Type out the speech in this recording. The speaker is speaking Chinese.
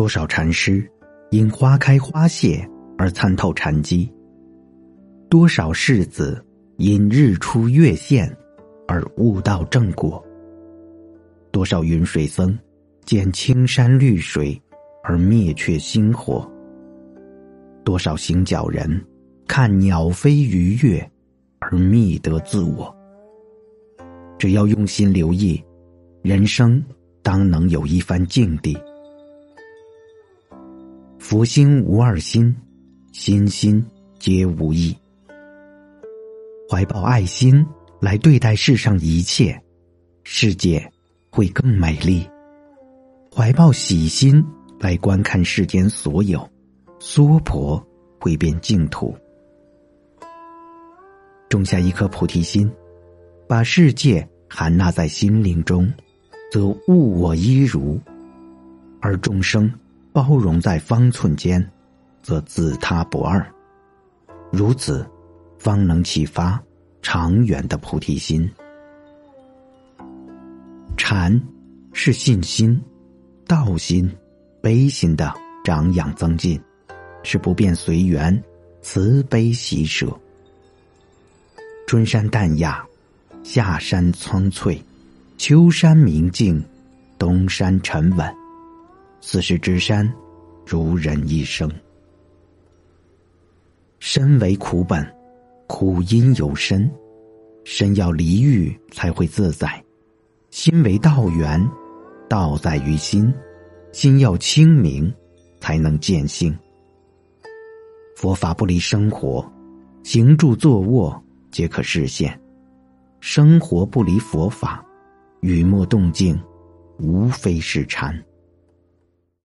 多少禅师因花开花谢而参透禅机？多少世子因日出月现而悟道正果？多少云水僧见青山绿水而灭却心火？多少行脚人看鸟飞鱼跃而觅得自我？只要用心留意，人生当能有一番境地。佛心无二心，心心皆无异。怀抱爱心来对待世上一切，世界会更美丽；怀抱喜心来观看世间所有，娑婆会变净土。种下一颗菩提心，把世界含纳在心灵中，则物我一如；而众生。包容在方寸间，则自他不二。如此，方能启发长远的菩提心。禅是信心、道心、悲心的长养增进，是不变随缘、慈悲喜舍。春山淡雅，夏山苍翠，秋山明净，冬山沉稳。四时之山，如人一生。身为苦本，苦因有身，身要离欲才会自在。心为道源，道在于心，心要清明，才能见性。佛法不离生活，行住坐卧皆可实现；生活不离佛法，雨墨动静，无非是禅。